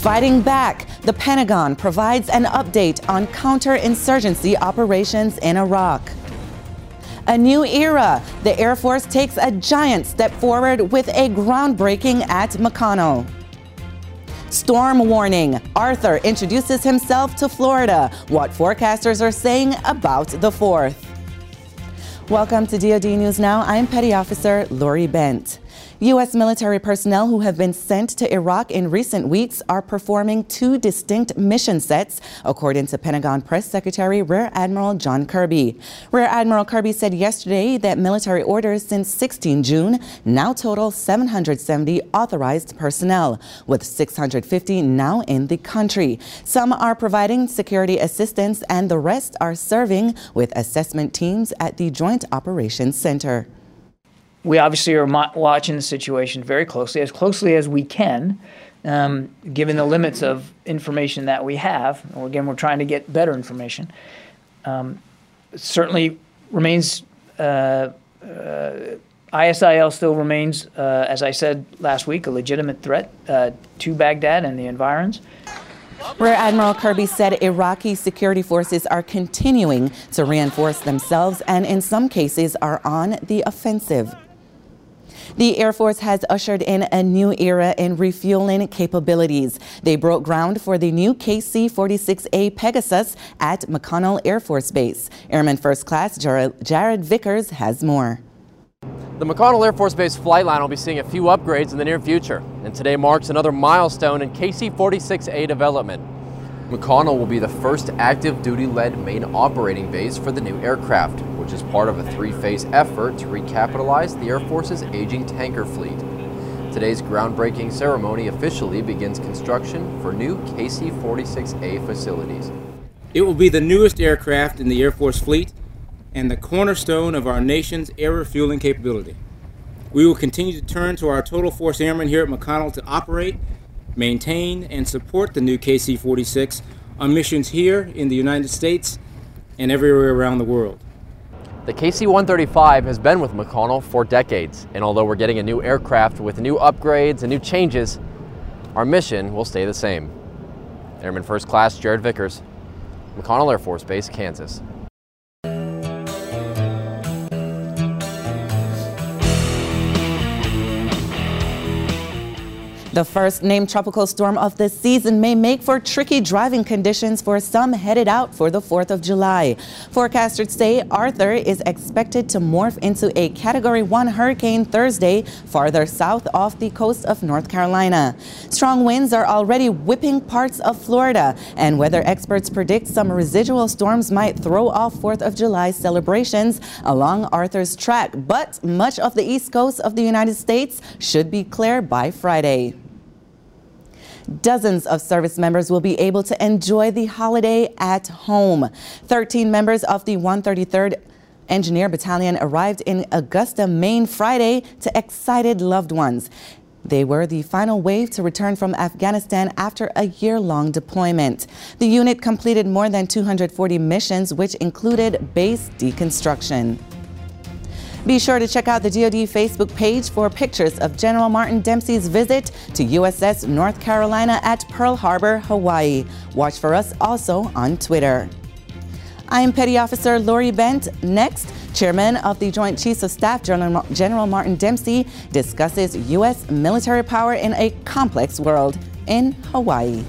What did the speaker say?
Fighting back, the Pentagon provides an update on counterinsurgency operations in Iraq. A new era, the Air Force takes a giant step forward with a groundbreaking at McConnell. Storm warning. Arthur introduces himself to Florida. What forecasters are saying about the 4th. Welcome to DoD News Now. I'm Petty Officer Lori Bent. U.S. military personnel who have been sent to Iraq in recent weeks are performing two distinct mission sets, according to Pentagon Press Secretary Rear Admiral John Kirby. Rear Admiral Kirby said yesterday that military orders since 16 June now total 770 authorized personnel, with 650 now in the country. Some are providing security assistance, and the rest are serving with assessment teams at the Joint Operations Center we obviously are watching the situation very closely, as closely as we can, um, given the limits of information that we have. again, we're trying to get better information. Um, certainly remains. Uh, uh, ISIL still remains, uh, as I said last week, a legitimate threat uh, to Baghdad and the environs. Rear Admiral Kirby said Iraqi security forces are continuing to reinforce themselves and, in some cases, are on the offensive. The Air Force has ushered in a new era in refueling capabilities. They broke ground for the new KC-46A Pegasus at McConnell Air Force Base. Airman First Class Jared Vickers has more. The McConnell Air Force Base flight line will be seeing a few upgrades in the near future, and today marks another milestone in KC-46A development. McConnell will be the first active duty-led main operating base for the new aircraft, which is part of a three-phase effort to recapitalize the Air Force's aging tanker fleet. Today's groundbreaking ceremony officially begins construction for new KC-46A facilities. It will be the newest aircraft in the Air Force fleet and the cornerstone of our nation's air refueling capability. We will continue to turn to our total force airmen here at McConnell to operate maintain, and support the new KC 46 on missions here in the United States and everywhere around the world. The KC 135 has been with McConnell for decades, and although we're getting a new aircraft with new upgrades and new changes, our mission will stay the same. Airman First Class Jared Vickers, McConnell Air Force Base, Kansas. The first named tropical storm of the season may make for tricky driving conditions for some headed out for the 4th of July. Forecasters say Arthur is expected to morph into a Category 1 hurricane Thursday farther south off the coast of North Carolina. Strong winds are already whipping parts of Florida, and weather experts predict some residual storms might throw off 4th of July celebrations along Arthur's track. But much of the east coast of the United States should be clear by Friday. Dozens of service members will be able to enjoy the holiday at home. 13 members of the 133rd Engineer Battalion arrived in Augusta, Maine Friday to excited loved ones. They were the final wave to return from Afghanistan after a year-long deployment. The unit completed more than 240 missions, which included base deconstruction. Be sure to check out the DoD Facebook page for pictures of General Martin Dempsey's visit to USS North Carolina at Pearl Harbor, Hawaii. Watch for us also on Twitter. I am Petty Officer Lori Bent. Next, Chairman of the Joint Chiefs of Staff, General Martin Dempsey, discusses U.S. military power in a complex world in Hawaii.